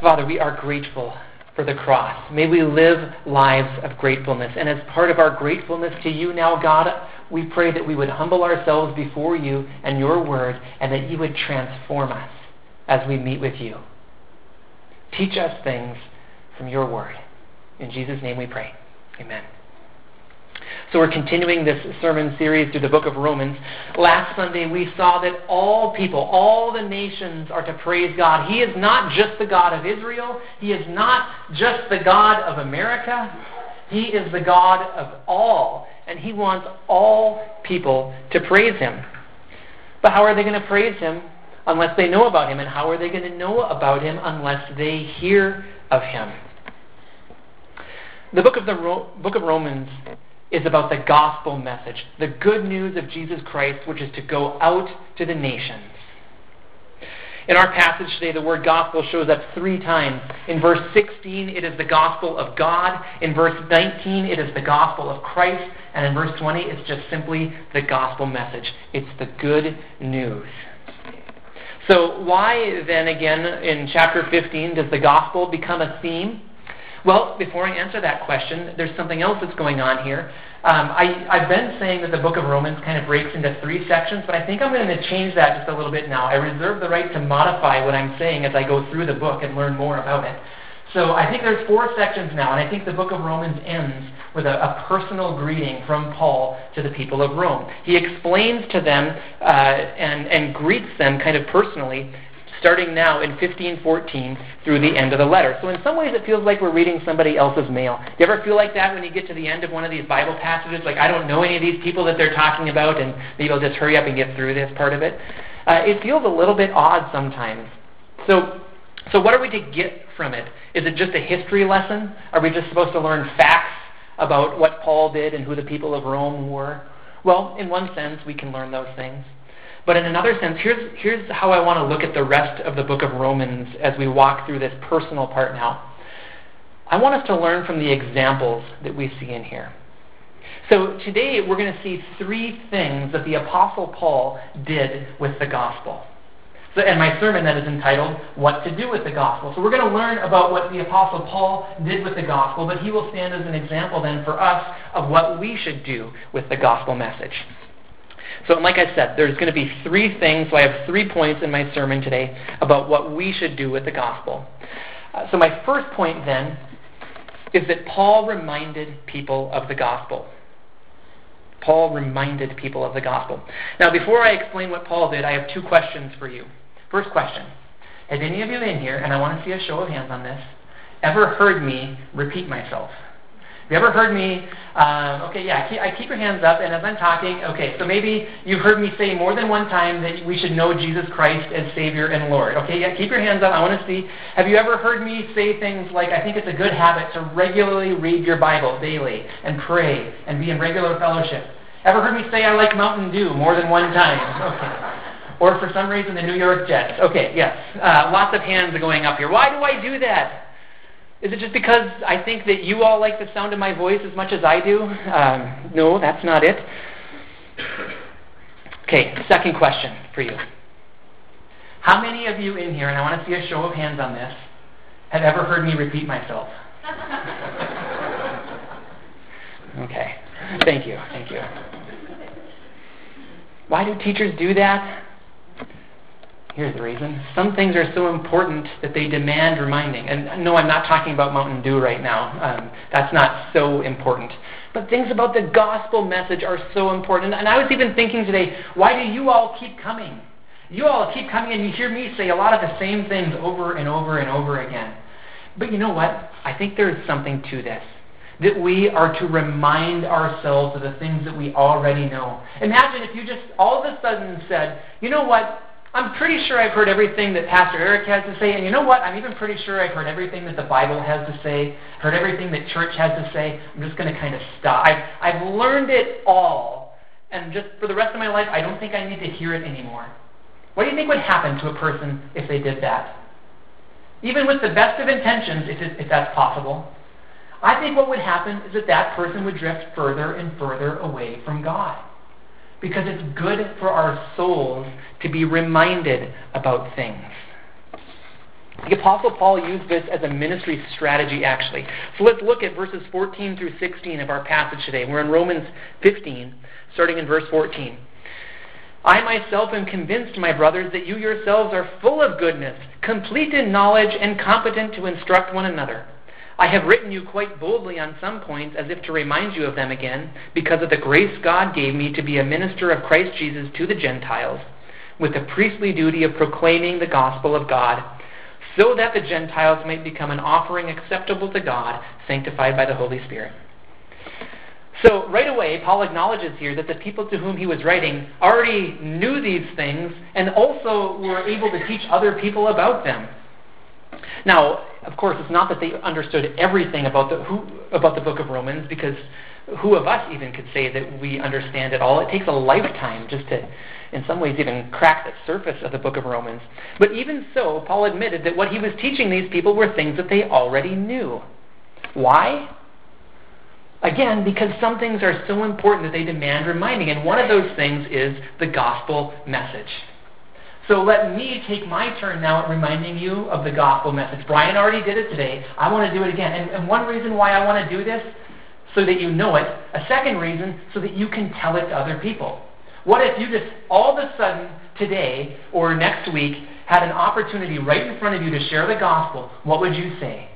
Father, we are grateful for the cross. May we live lives of gratefulness. And as part of our gratefulness to you now, God, we pray that we would humble ourselves before you and your word, and that you would transform us as we meet with you. Teach us things from your word. In Jesus' name we pray. Amen. So we're continuing this sermon series through the book of Romans. Last Sunday we saw that all people, all the nations are to praise God. He is not just the God of Israel. He is not just the God of America. He is the God of all. And He wants all people to praise Him. But how are they going to praise Him unless they know about Him? And how are they going to know about Him unless they hear of Him? The book of, the Ro- book of Romans is about the gospel message, the good news of Jesus Christ, which is to go out to the nations. In our passage today, the word gospel shows up three times. In verse 16, it is the gospel of God. In verse 19, it is the gospel of Christ. And in verse 20, it's just simply the gospel message. It's the good news. So, why then, again, in chapter 15, does the gospel become a theme? Well, before I answer that question, there's something else that's going on here. Um, I, I've been saying that the book of Romans kind of breaks into three sections, but I think I'm going to change that just a little bit now. I reserve the right to modify what I'm saying as I go through the book and learn more about it. So I think there's four sections now, and I think the book of Romans ends with a, a personal greeting from Paul to the people of Rome. He explains to them uh, and, and greets them kind of personally starting now in 1514 through the end of the letter. So in some ways it feels like we're reading somebody else's mail. Do you ever feel like that when you get to the end of one of these Bible passages? Like, I don't know any of these people that they're talking about, and maybe I'll just hurry up and get through this part of it. Uh, it feels a little bit odd sometimes. So, so what are we to get from it? Is it just a history lesson? Are we just supposed to learn facts about what Paul did and who the people of Rome were? Well, in one sense, we can learn those things. But in another sense, here's, here's how I want to look at the rest of the book of Romans as we walk through this personal part now. I want us to learn from the examples that we see in here. So today we're going to see three things that the Apostle Paul did with the gospel. So, and my sermon that is entitled What to Do with the Gospel. So we're going to learn about what the Apostle Paul did with the gospel, but he will stand as an example then for us of what we should do with the gospel message. So, like I said, there's going to be three things. So, I have three points in my sermon today about what we should do with the gospel. Uh, so, my first point then is that Paul reminded people of the gospel. Paul reminded people of the gospel. Now, before I explain what Paul did, I have two questions for you. First question Has any of you in here, and I want to see a show of hands on this, ever heard me repeat myself? Have you ever heard me? Uh, okay, yeah, keep, I keep your hands up, and as I'm talking, okay, so maybe you've heard me say more than one time that we should know Jesus Christ as Savior and Lord. Okay, yeah, keep your hands up. I want to see. Have you ever heard me say things like, I think it's a good habit to regularly read your Bible daily and pray and be in regular fellowship? Ever heard me say I like Mountain Dew more than one time? Okay. Or for some reason the New York Jets. Okay, yes. Uh, lots of hands going up here. Why do I do that? Is it just because I think that you all like the sound of my voice as much as I do? Um, no, that's not it. Okay, second question for you. How many of you in here, and I want to see a show of hands on this, have ever heard me repeat myself? okay, thank you, thank you. Why do teachers do that? Here's the reason. Some things are so important that they demand reminding. And no, I'm not talking about Mountain Dew right now. Um, that's not so important. But things about the gospel message are so important. And I was even thinking today, why do you all keep coming? You all keep coming and you hear me say a lot of the same things over and over and over again. But you know what? I think there's something to this. That we are to remind ourselves of the things that we already know. Imagine if you just all of a sudden said, you know what? I'm pretty sure I've heard everything that Pastor Eric has to say, and you know what? I'm even pretty sure I've heard everything that the Bible has to say, heard everything that church has to say. I'm just going to kind of stop. I've, I've learned it all, and just for the rest of my life, I don't think I need to hear it anymore. What do you think would happen to a person if they did that? Even with the best of intentions, if, if that's possible. I think what would happen is that that person would drift further and further away from God because it's good for our souls to be reminded about things. The Apostle Paul used this as a ministry strategy, actually. So let's look at verses 14 through 16 of our passage today. We're in Romans 15, starting in verse 14. I myself am convinced, my brothers, that you yourselves are full of goodness, complete in knowledge, and competent to instruct one another. I have written you quite boldly on some points, as if to remind you of them again, because of the grace God gave me to be a minister of Christ Jesus to the Gentiles, with the priestly duty of proclaiming the gospel of God so that the Gentiles might become an offering acceptable to God, sanctified by the Holy Spirit. So, right away, Paul acknowledges here that the people to whom he was writing already knew these things and also were able to teach other people about them. Now, of course, it's not that they understood everything about the, who, about the book of Romans, because who of us even could say that we understand it all? It takes a lifetime just to in some ways even crack the surface of the book of Romans. But even so, Paul admitted that what he was teaching these people were things that they already knew. Why? Again, because some things are so important that they demand reminding, and one of those things is the gospel message. So let me take my turn now at reminding you of the gospel message. Brian already did it today. I want to do it again. And, and one reason why I want to do this, so that you know it. A second reason, so that you can tell it to other people. What if you just all of a sudden today or next week had an opportunity right in front of you to share the gospel? What would you say?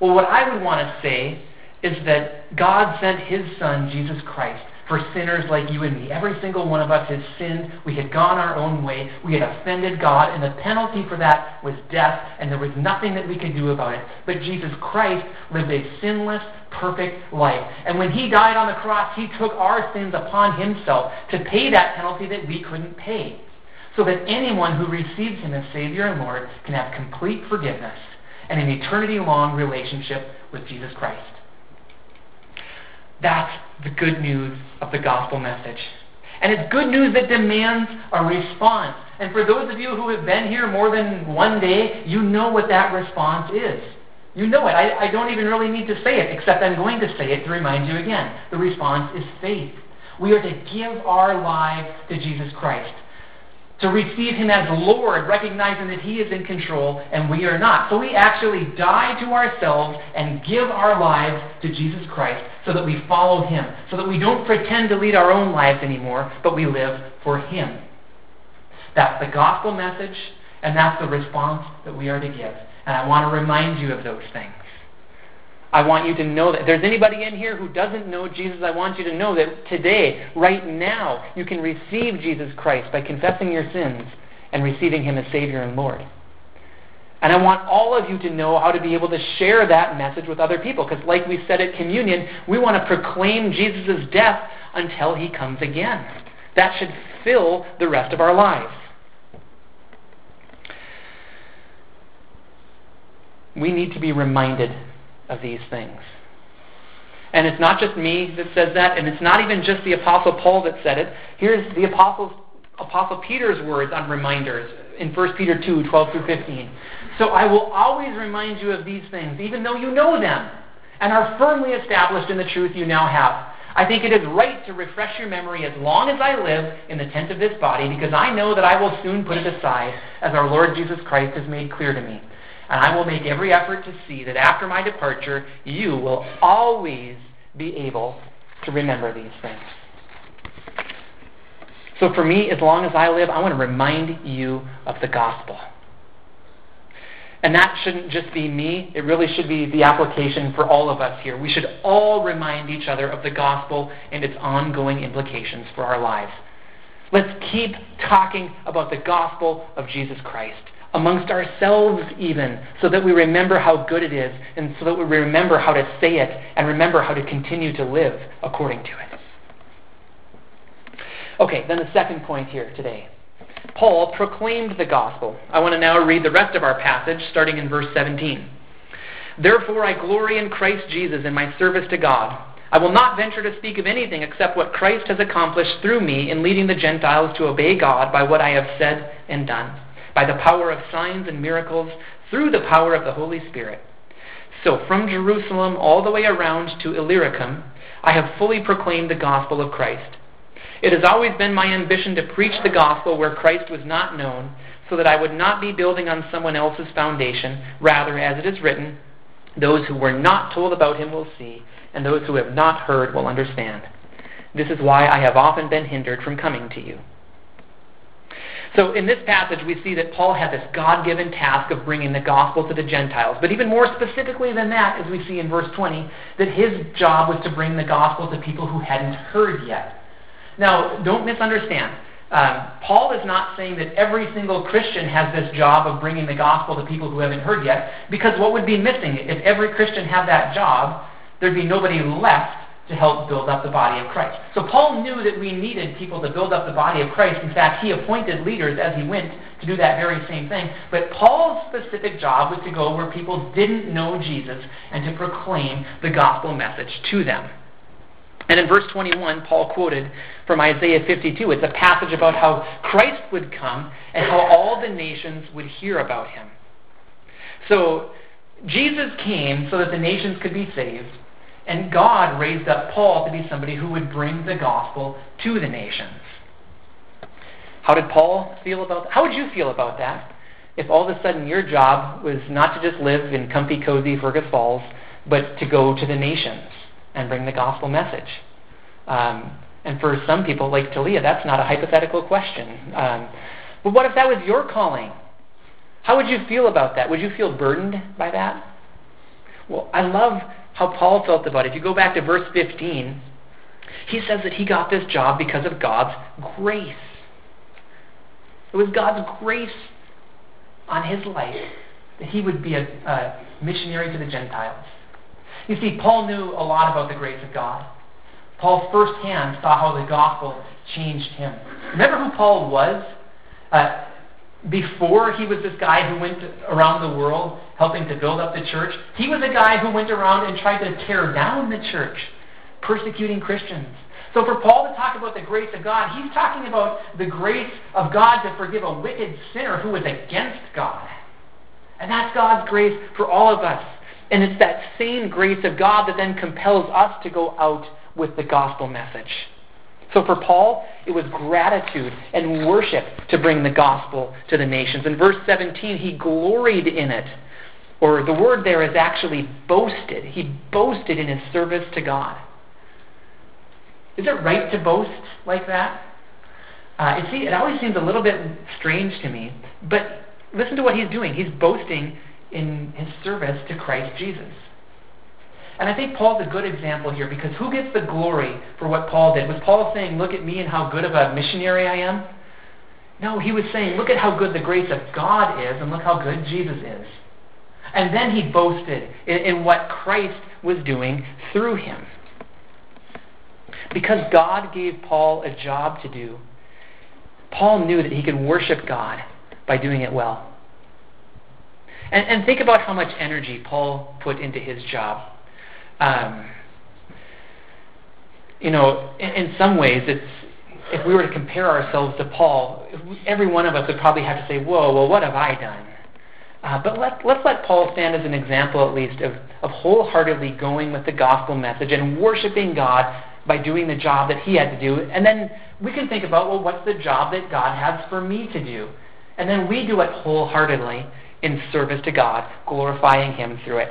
Well, what I would want to say is that God sent his son, Jesus Christ, for sinners like you and me. Every single one of us has sinned. We had gone our own way. We had offended God, and the penalty for that was death, and there was nothing that we could do about it. But Jesus Christ lived a sinless, perfect life. And when he died on the cross, he took our sins upon himself to pay that penalty that we couldn't pay. So that anyone who receives him as Savior and Lord can have complete forgiveness and an eternity long relationship with Jesus Christ. That's the good news of the gospel message. And it's good news that demands a response. And for those of you who have been here more than one day, you know what that response is. You know it. I, I don't even really need to say it, except I'm going to say it to remind you again. The response is faith. We are to give our lives to Jesus Christ, to receive Him as Lord, recognizing that He is in control and we are not. So we actually die to ourselves and give our lives to Jesus Christ so that we follow Him, so that we don't pretend to lead our own lives anymore, but we live for Him. That's the gospel message, and that's the response that we are to give. And I want to remind you of those things. I want you to know that. If there's anybody in here who doesn't know Jesus, I want you to know that today, right now, you can receive Jesus Christ by confessing your sins and receiving Him as Savior and Lord. And I want all of you to know how to be able to share that message with other people. Because, like we said at communion, we want to proclaim Jesus' death until He comes again. That should fill the rest of our lives. we need to be reminded of these things. And it's not just me that says that, and it's not even just the Apostle Paul that said it. Here's the Apostle, Apostle Peter's words on reminders in 1 Peter 2 12 through 15. So I will always remind you of these things, even though you know them and are firmly established in the truth you now have. I think it is right to refresh your memory as long as I live in the tent of this body, because I know that I will soon put it aside, as our Lord Jesus Christ has made clear to me. And I will make every effort to see that after my departure, you will always be able to remember these things. So for me, as long as I live, I want to remind you of the gospel. And that shouldn't just be me, it really should be the application for all of us here. We should all remind each other of the gospel and its ongoing implications for our lives. Let's keep talking about the gospel of Jesus Christ amongst ourselves, even, so that we remember how good it is, and so that we remember how to say it, and remember how to continue to live according to it. Okay, then the second point here today. Paul proclaimed the gospel. I want to now read the rest of our passage, starting in verse 17. Therefore, I glory in Christ Jesus in my service to God. I will not venture to speak of anything except what Christ has accomplished through me in leading the Gentiles to obey God by what I have said and done by the power of signs and miracles, through the power of the Holy Spirit. So, from Jerusalem all the way around to Illyricum, I have fully proclaimed the gospel of Christ. It has always been my ambition to preach the gospel where Christ was not known, so that I would not be building on someone else's foundation. Rather, as it is written, those who were not told about him will see, and those who have not heard will understand. This is why I have often been hindered from coming to you. So in this passage, we see that Paul had this God given task of bringing the gospel to the Gentiles. But even more specifically than that, as we see in verse 20, that his job was to bring the gospel to people who hadn't heard yet. Now, don't misunderstand. Um, Paul is not saying that every single Christian has this job of bringing the gospel to people who haven't heard yet, because what would be missing? If every Christian had that job, there'd be nobody left to help build up the body of Christ. So Paul knew that we needed people to build up the body of Christ. In fact, he appointed leaders as he went to do that very same thing. But Paul's specific job was to go where people didn't know Jesus and to proclaim the gospel message to them. And in verse 21, Paul quoted from Isaiah 52. It's a passage about how Christ would come and how all the nations would hear about him. So, Jesus came so that the nations could be saved. And God raised up Paul to be somebody who would bring the gospel to the nations. How did Paul feel about that? How would you feel about that? If all of a sudden your job was not to just live in comfy, cozy Fergus Falls, but to go to the nations and bring the gospel message. Um, and for some people, like Talia, that's not a hypothetical question. Um, but what if that was your calling? How would you feel about that? Would you feel burdened by that? Well, I love how Paul felt about it. If you go back to verse 15, he says that he got this job because of God's grace. It was God's grace on his life that he would be a, a missionary to the Gentiles. You see, Paul knew a lot about the grace of God. Paul firsthand saw how the gospel changed him. Remember who Paul was? Uh, before he was this guy who went around the world helping to build up the church, he was a guy who went around and tried to tear down the church, persecuting Christians. So for Paul to talk about the grace of God, he's talking about the grace of God to forgive a wicked sinner who was against God. And that's God's grace for all of us. And it's that same grace of God that then compels us to go out with the gospel message. So for Paul, it was gratitude and worship to bring the gospel to the nations. In verse 17, he gloried in it. Or the word there is actually boasted. He boasted in his service to God. Is it right to boast like that? Uh, it, see, it always seems a little bit strange to me. But listen to what he's doing. He's boasting in his service to Christ Jesus. And I think Paul's a good example here because who gets the glory for what Paul did? Was Paul saying, Look at me and how good of a missionary I am? No, he was saying, Look at how good the grace of God is and look how good Jesus is. And then he boasted in, in what Christ was doing through him. Because God gave Paul a job to do, Paul knew that he could worship God by doing it well. And, and think about how much energy Paul put into his job. Um, you know, in, in some ways, it's if we were to compare ourselves to Paul, every one of us would probably have to say, "Whoa, well, what have I done?" Uh, but let, let's let Paul stand as an example, at least, of, of wholeheartedly going with the gospel message and worshiping God by doing the job that he had to do. And then we can think about, well, what's the job that God has for me to do? And then we do it wholeheartedly in service to God, glorifying him through it.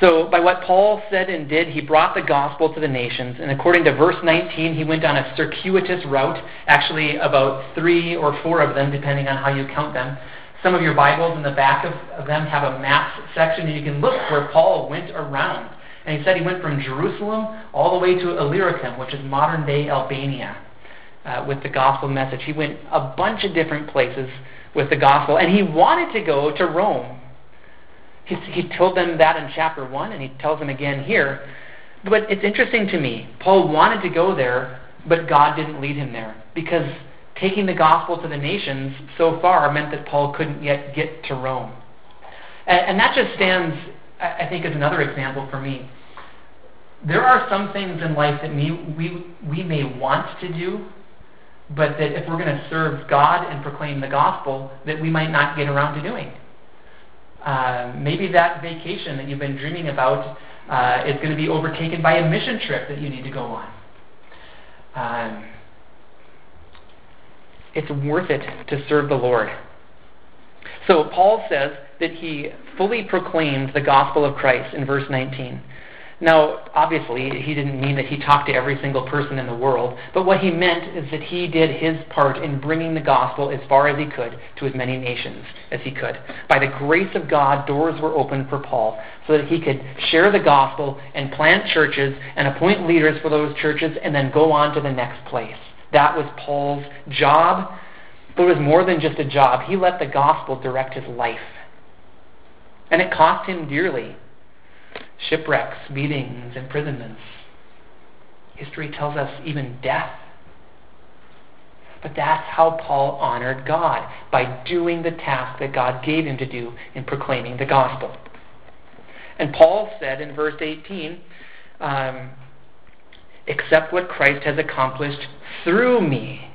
So, by what Paul said and did, he brought the gospel to the nations. And according to verse 19, he went on a circuitous route, actually, about three or four of them, depending on how you count them. Some of your Bibles in the back of, of them have a map section, and you can look where Paul went around. And he said he went from Jerusalem all the way to Illyricum, which is modern day Albania, uh, with the gospel message. He went a bunch of different places with the gospel, and he wanted to go to Rome he, he told them that in chapter 1, and he tells them again here. But it's interesting to me. Paul wanted to go there, but God didn't lead him there. Because taking the gospel to the nations so far meant that Paul couldn't yet get to Rome. And, and that just stands, I think, as another example for me. There are some things in life that we, we, we may want to do, but that if we're going to serve God and proclaim the gospel, that we might not get around to doing. Uh, maybe that vacation that you've been dreaming about uh, is going to be overtaken by a mission trip that you need to go on. Um, it's worth it to serve the Lord. So Paul says that he fully proclaimed the gospel of Christ in verse 19. Now, obviously, he didn't mean that he talked to every single person in the world, but what he meant is that he did his part in bringing the gospel as far as he could to as many nations as he could. By the grace of God, doors were opened for Paul so that he could share the gospel and plant churches and appoint leaders for those churches and then go on to the next place. That was Paul's job, but it was more than just a job. He let the gospel direct his life. And it cost him dearly shipwrecks, beatings, imprisonments. History tells us even death. But that's how Paul honored God, by doing the task that God gave him to do in proclaiming the gospel. And Paul said in verse 18, um, accept what Christ has accomplished through me.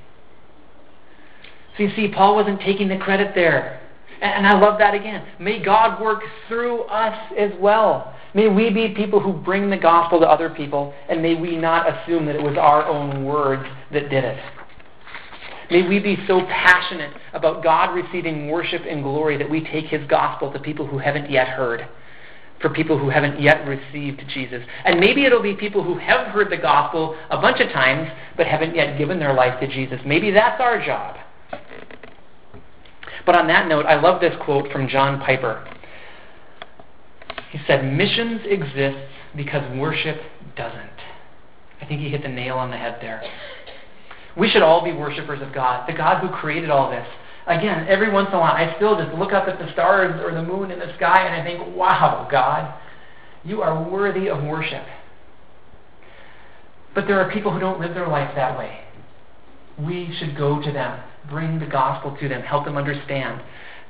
So you see, Paul wasn't taking the credit there. And I love that again. May God work through us as well. May we be people who bring the gospel to other people, and may we not assume that it was our own words that did it. May we be so passionate about God receiving worship and glory that we take His gospel to people who haven't yet heard, for people who haven't yet received Jesus. And maybe it'll be people who have heard the gospel a bunch of times but haven't yet given their life to Jesus. Maybe that's our job. But on that note, I love this quote from John Piper. He said, Missions exists because worship doesn't. I think he hit the nail on the head there. We should all be worshipers of God, the God who created all this. Again, every once in a while, I still just look up at the stars or the moon in the sky and I think, wow, God, you are worthy of worship. But there are people who don't live their life that way. We should go to them, bring the gospel to them, help them understand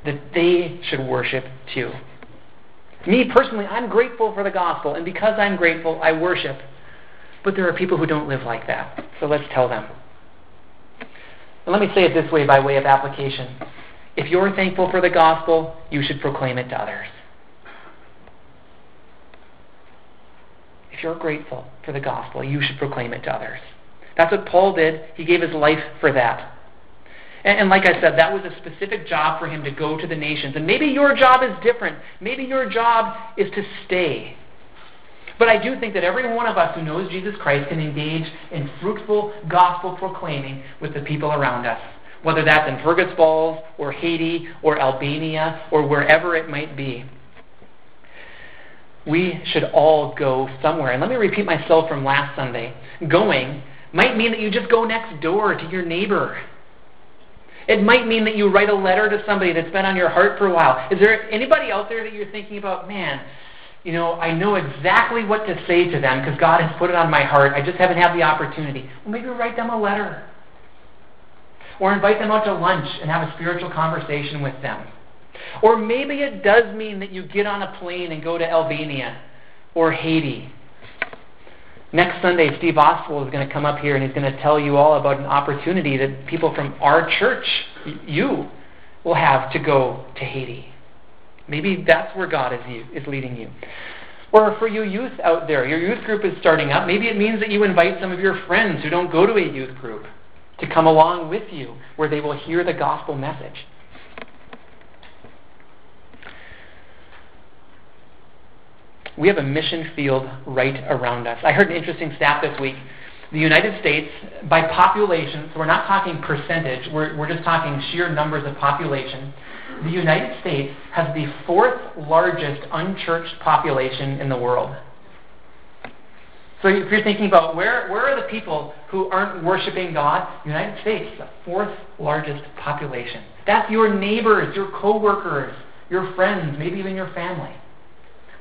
that they should worship too. Me personally, I'm grateful for the gospel, and because I'm grateful, I worship. But there are people who don't live like that. So let's tell them. And let me say it this way by way of application. If you're thankful for the gospel, you should proclaim it to others. If you're grateful for the gospel, you should proclaim it to others. That's what Paul did. He gave his life for that. And, and, like I said, that was a specific job for him to go to the nations. And maybe your job is different. Maybe your job is to stay. But I do think that every one of us who knows Jesus Christ can engage in fruitful gospel proclaiming with the people around us, whether that's in Fergus Falls or Haiti or Albania or wherever it might be. We should all go somewhere. And let me repeat myself from last Sunday. Going might mean that you just go next door to your neighbor it might mean that you write a letter to somebody that's been on your heart for a while. Is there anybody out there that you're thinking about, man, you know, I know exactly what to say to them because God has put it on my heart. I just haven't had the opportunity. Well, maybe write them a letter. Or invite them out to lunch and have a spiritual conversation with them. Or maybe it does mean that you get on a plane and go to Albania or Haiti Next Sunday, Steve Oswald is going to come up here and he's going to tell you all about an opportunity that people from our church, you, will have to go to Haiti. Maybe that's where God is, you, is leading you. Or for you youth out there, your youth group is starting up. Maybe it means that you invite some of your friends who don't go to a youth group to come along with you where they will hear the gospel message. We have a mission field right around us. I heard an interesting stat this week. The United States, by population, so we're not talking percentage, we're, we're just talking sheer numbers of population. The United States has the fourth largest unchurched population in the world. So if you're thinking about where, where are the people who aren't worshiping God, United States, the fourth largest population. That's your neighbors, your coworkers, your friends, maybe even your family.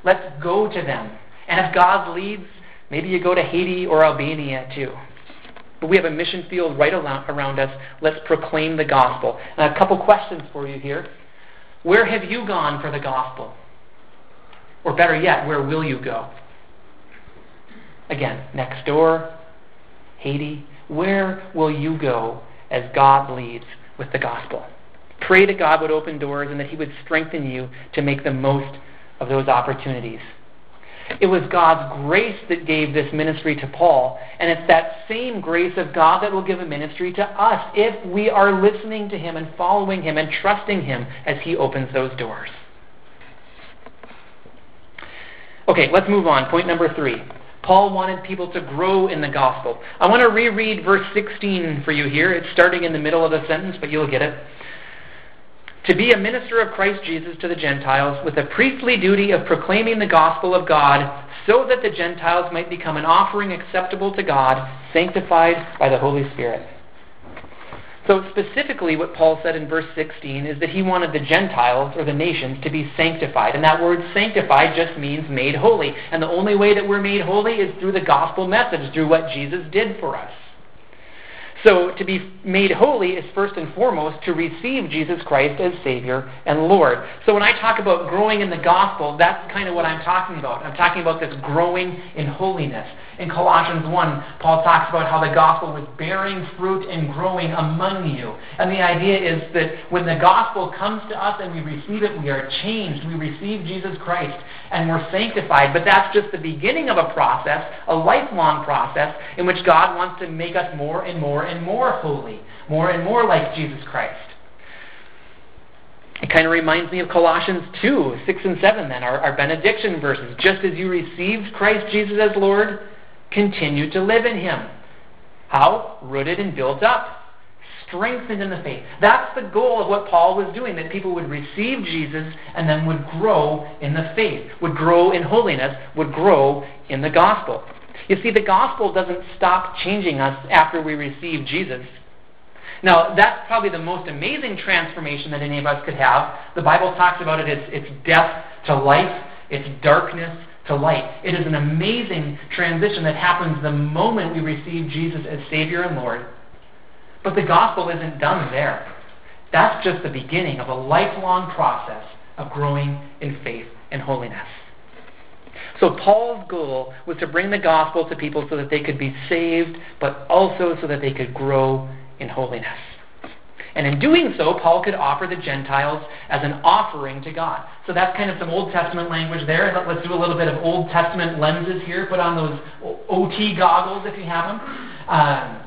Let's go to them. And if God leads, maybe you go to Haiti or Albania too. But we have a mission field right around us. Let's proclaim the gospel. And a couple questions for you here. Where have you gone for the gospel? Or better yet, where will you go? Again, next door, Haiti. Where will you go as God leads with the gospel? Pray that God would open doors and that He would strengthen you to make the most of those opportunities. It was God's grace that gave this ministry to Paul, and it's that same grace of God that will give a ministry to us if we are listening to Him and following Him and trusting Him as He opens those doors. Okay, let's move on. Point number three. Paul wanted people to grow in the gospel. I want to reread verse 16 for you here. It's starting in the middle of the sentence, but you'll get it. To be a minister of Christ Jesus to the Gentiles with a priestly duty of proclaiming the gospel of God so that the Gentiles might become an offering acceptable to God, sanctified by the Holy Spirit. So, specifically, what Paul said in verse 16 is that he wanted the Gentiles, or the nations, to be sanctified. And that word sanctified just means made holy. And the only way that we're made holy is through the gospel message, through what Jesus did for us. So, to be made holy is first and foremost to receive Jesus Christ as Savior and Lord. So, when I talk about growing in the gospel, that's kind of what I'm talking about. I'm talking about this growing in holiness. In Colossians 1, Paul talks about how the gospel was bearing fruit and growing among you. And the idea is that when the gospel comes to us and we receive it, we are changed. We receive Jesus Christ and we're sanctified. But that's just the beginning of a process, a lifelong process, in which God wants to make us more and more and more holy, more and more like Jesus Christ. It kind of reminds me of Colossians 2, 6 and 7, then, our, our benediction verses. Just as you received Christ Jesus as Lord, continue to live in Him. How? Rooted and built up. Strengthened in the faith. That's the goal of what Paul was doing, that people would receive Jesus and then would grow in the faith, would grow in holiness, would grow in the gospel. You see, the gospel doesn't stop changing us after we receive Jesus. Now, that's probably the most amazing transformation that any of us could have. The Bible talks about it as it's death to life, it's darkness to light. It is an amazing transition that happens the moment we receive Jesus as Savior and Lord. But the gospel isn't done there. That's just the beginning of a lifelong process of growing in faith and holiness. So Paul's goal was to bring the gospel to people so that they could be saved, but also so that they could grow in holiness. And in doing so, Paul could offer the Gentiles as an offering to God. So that's kind of some Old Testament language there. Let's do a little bit of Old Testament lenses here. Put on those OT goggles if you have them. Um,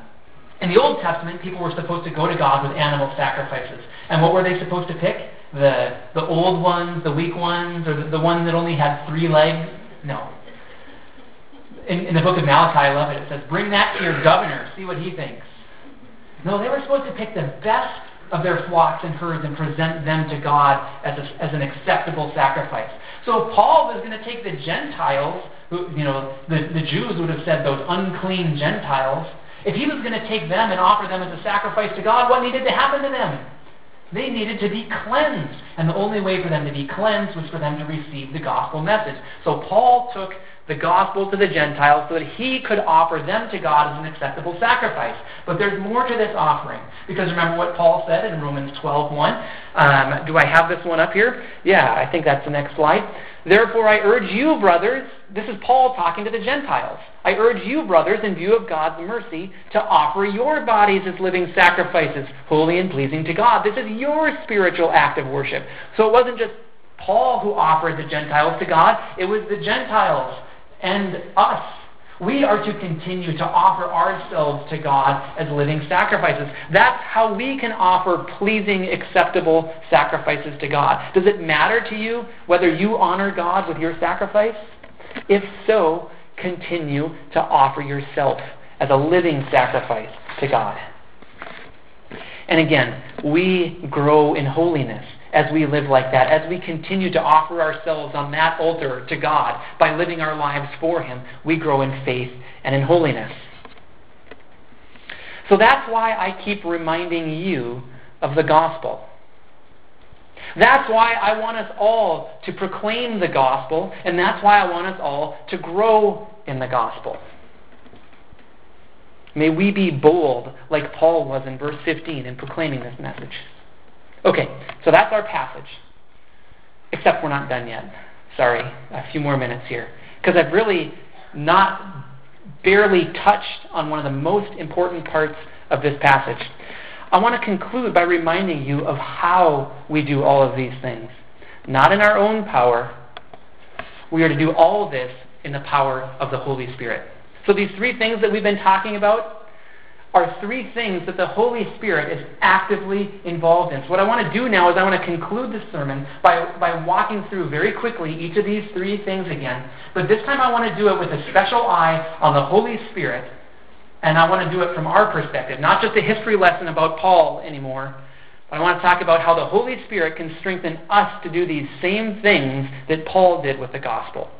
in the Old Testament, people were supposed to go to God with animal sacrifices. And what were they supposed to pick? The, the old ones, the weak ones, or the, the ones that only had three legs? No. In, in the book of Malachi, I love it. It says, Bring that to your governor, see what he thinks. No, they were supposed to pick the best of their flocks and herds and present them to God as, a, as an acceptable sacrifice. So if Paul was going to take the Gentiles, who, you know, the, the Jews would have said those unclean Gentiles, if he was going to take them and offer them as a sacrifice to God, what needed to happen to them? They needed to be cleansed. And the only way for them to be cleansed was for them to receive the gospel message. So Paul took the gospel to the Gentiles so that he could offer them to God as an acceptable sacrifice. But there's more to this offering. Because remember what Paul said in Romans 12.1? Um, do I have this one up here? Yeah, I think that's the next slide. Therefore I urge you, brothers, this is Paul talking to the Gentiles. I urge you, brothers, in view of God's mercy, to offer your bodies as living sacrifices, holy and pleasing to God. This is your spiritual act of worship. So it wasn't just Paul who offered the Gentiles to God, it was the Gentiles and us. We are to continue to offer ourselves to God as living sacrifices. That's how we can offer pleasing, acceptable sacrifices to God. Does it matter to you whether you honor God with your sacrifice? If so, continue to offer yourself as a living sacrifice to God. And again, we grow in holiness as we live like that, as we continue to offer ourselves on that altar to God by living our lives for Him, we grow in faith and in holiness. So that's why I keep reminding you of the gospel. That's why I want us all to proclaim the gospel, and that's why I want us all to grow in the gospel. May we be bold like Paul was in verse 15 in proclaiming this message. Okay, so that's our passage. Except we're not done yet. Sorry, a few more minutes here. Because I've really not barely touched on one of the most important parts of this passage. I want to conclude by reminding you of how we do all of these things. Not in our own power. We are to do all this in the power of the Holy Spirit. So these three things that we've been talking about are three things that the Holy Spirit is actively involved in. So what I want to do now is I want to conclude this sermon by, by walking through very quickly each of these three things again. But this time I want to do it with a special eye on the Holy Spirit, and I want to do it from our perspective, not just a history lesson about Paul anymore. But I want to talk about how the Holy Spirit can strengthen us to do these same things that Paul did with the gospel.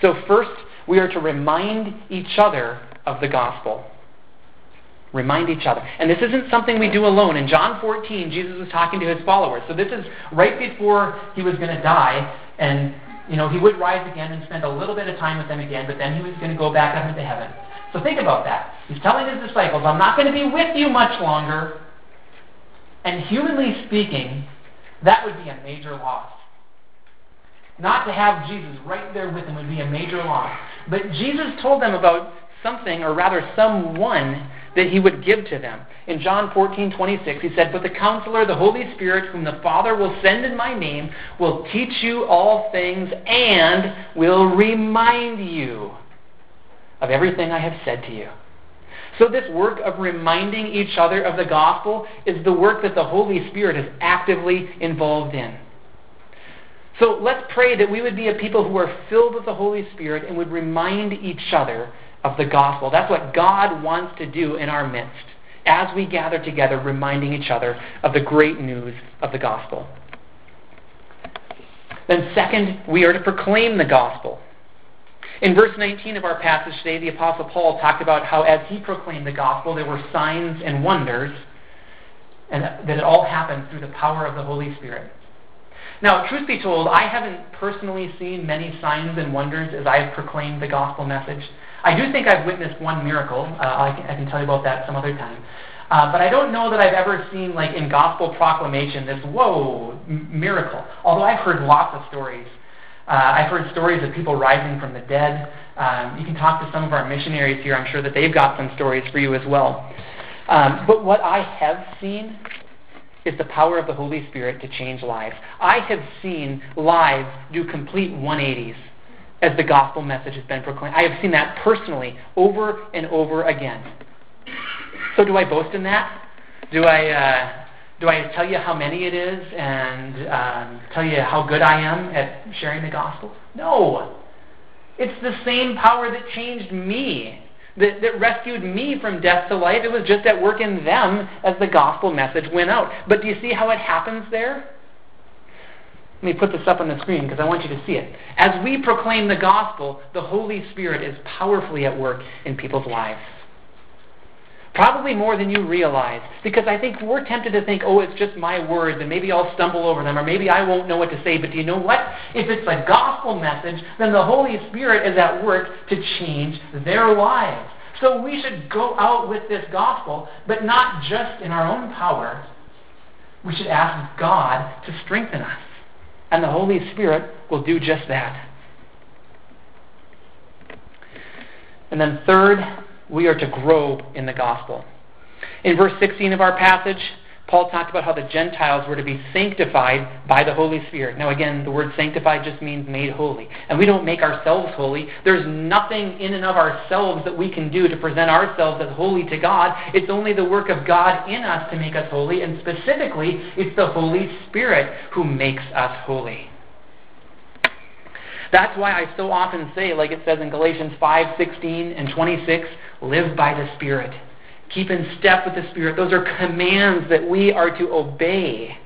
So first, we are to remind each other of the gospel. Remind each other. And this isn't something we do alone. In John 14, Jesus was talking to his followers. So this is right before he was going to die. And, you know, he would rise again and spend a little bit of time with them again, but then he was going to go back up into heaven. So think about that. He's telling his disciples, I'm not going to be with you much longer. And humanly speaking, that would be a major loss. Not to have Jesus right there with them would be a major loss. But Jesus told them about something, or rather someone, that he would give to them. In John 14, 26, he said, But the counselor, the Holy Spirit, whom the Father will send in my name, will teach you all things and will remind you of everything I have said to you. So, this work of reminding each other of the gospel is the work that the Holy Spirit is actively involved in. So, let's pray that we would be a people who are filled with the Holy Spirit and would remind each other of the gospel. That's what God wants to do in our midst as we gather together, reminding each other of the great news of the gospel. Then, second, we are to proclaim the gospel. In verse 19 of our passage today, the Apostle Paul talked about how, as he proclaimed the gospel, there were signs and wonders, and that it all happened through the power of the Holy Spirit. Now, truth be told, I haven't personally seen many signs and wonders as I've proclaimed the gospel message. I do think I've witnessed one miracle. Uh, I, can, I, can, tell you about that some other time. Uh, but I don't know that I've ever seen, like in gospel proclamation, this whoa m- miracle. Although I've heard lots of stories. Uh, I've heard stories of people rising from the dead. Um, you can talk to some of our missionaries here. I'm sure that they've got some stories for you as well. Um, but what I have seen is the power of the Holy Spirit to change lives. I have seen lives do complete 180s as the gospel message has been proclaimed. I have seen that personally over and over again. So, do I boast in that? Do I, uh, do I tell you how many it is and um, tell you how good I am at sharing the gospel? No. It's the same power that changed me, that, that rescued me from death to life. It was just at work in them as the gospel message went out. But do you see how it happens there? Let me put this up on the screen because I want you to see it. As we proclaim the gospel, the Holy Spirit is powerfully at work in people's lives. Probably more than you realize. Because I think we're tempted to think, oh, it's just my words, and maybe I'll stumble over them, or maybe I won't know what to say. But do you know what? If it's a gospel message, then the Holy Spirit is at work to change their lives. So we should go out with this gospel, but not just in our own power. We should ask God to strengthen us and the Holy Spirit will do just that. And then, third, we are to grow in the gospel. In verse 16 of our passage, Paul talked about how the Gentiles were to be sanctified by the Holy Spirit. Now, again, the word sanctified just means made holy. And we don't make ourselves holy. There's nothing in and of ourselves that we can do to present ourselves as holy to God. It's only the work of God in us to make us holy. And specifically, it's the Holy Spirit who makes us holy. That's why I so often say, like it says in Galatians 5 16 and 26, live by the Spirit. Keep in step with the Spirit. Those are commands that we are to obey.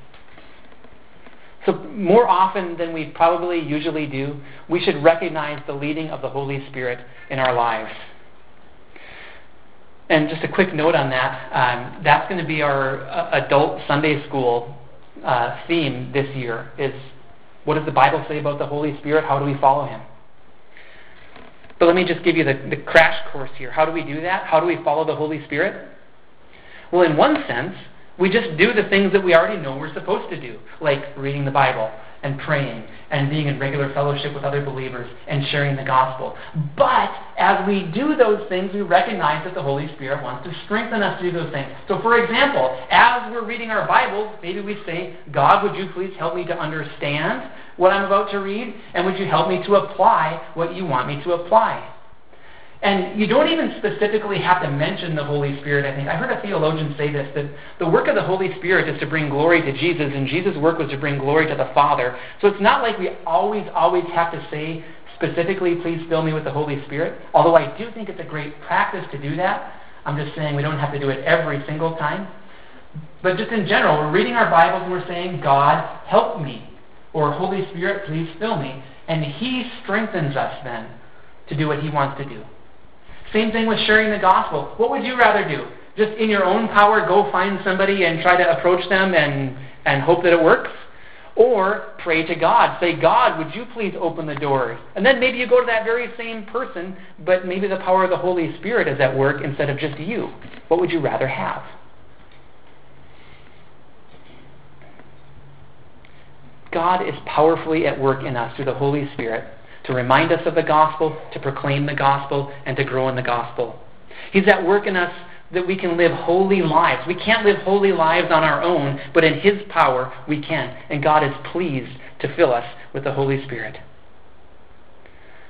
So, more often than we probably usually do, we should recognize the leading of the Holy Spirit in our lives. And just a quick note on that um, that's going to be our uh, adult Sunday school uh, theme this year is what does the Bible say about the Holy Spirit? How do we follow him? But let me just give you the, the crash course here. How do we do that? How do we follow the Holy Spirit? Well, in one sense, we just do the things that we already know we're supposed to do, like reading the Bible and praying and being in regular fellowship with other believers and sharing the gospel. But as we do those things, we recognize that the Holy Spirit wants to strengthen us to do those things. So, for example, as we're reading our Bibles, maybe we say, God, would you please help me to understand what I'm about to read? And would you help me to apply what you want me to apply? And you don't even specifically have to mention the Holy Spirit, I think. I heard a theologian say this that the work of the Holy Spirit is to bring glory to Jesus, and Jesus' work was to bring glory to the Father. So it's not like we always, always have to say specifically, please fill me with the Holy Spirit. Although I do think it's a great practice to do that. I'm just saying we don't have to do it every single time. But just in general, we're reading our Bibles and we're saying, God, help me. Or Holy Spirit, please fill me. And He strengthens us then to do what He wants to do. Same thing with sharing the gospel. What would you rather do? Just in your own power, go find somebody and try to approach them and, and hope that it works? Or pray to God. Say, God, would you please open the doors? And then maybe you go to that very same person, but maybe the power of the Holy Spirit is at work instead of just you. What would you rather have? God is powerfully at work in us through the Holy Spirit to remind us of the gospel, to proclaim the gospel, and to grow in the gospel. He's at work in us that we can live holy lives. We can't live holy lives on our own, but in His power we can. And God is pleased to fill us with the Holy Spirit.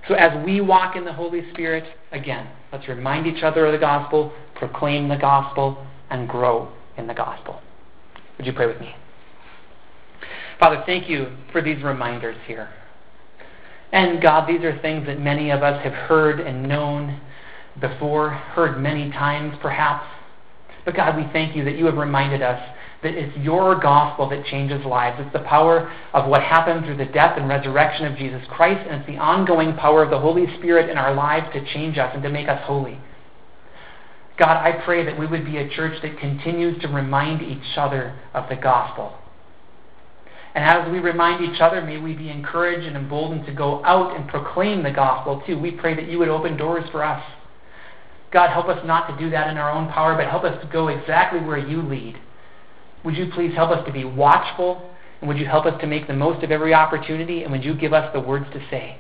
So as we walk in the Holy Spirit, again, let's remind each other of the gospel, proclaim the gospel, and grow in the gospel. Would you pray with me? Father, thank you for these reminders here. And God, these are things that many of us have heard and known before, heard many times perhaps. But God, we thank you that you have reminded us that it's your gospel that changes lives. It's the power of what happened through the death and resurrection of Jesus Christ, and it's the ongoing power of the Holy Spirit in our lives to change us and to make us holy. God, I pray that we would be a church that continues to remind each other of the gospel and as we remind each other, may we be encouraged and emboldened to go out and proclaim the gospel too. We pray that you would open doors for us. God, help us not to do that in our own power, but help us to go exactly where you lead. Would you please help us to be watchful? And would you help us to make the most of every opportunity? And would you give us the words to say?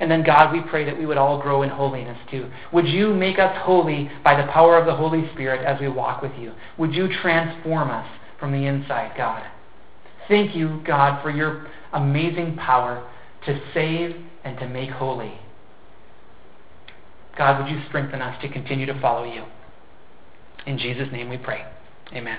And then, God, we pray that we would all grow in holiness too. Would you make us holy by the power of the Holy Spirit as we walk with you? Would you transform us from the inside, God? Thank you, God, for your amazing power to save and to make holy. God, would you strengthen us to continue to follow you? In Jesus' name we pray. Amen.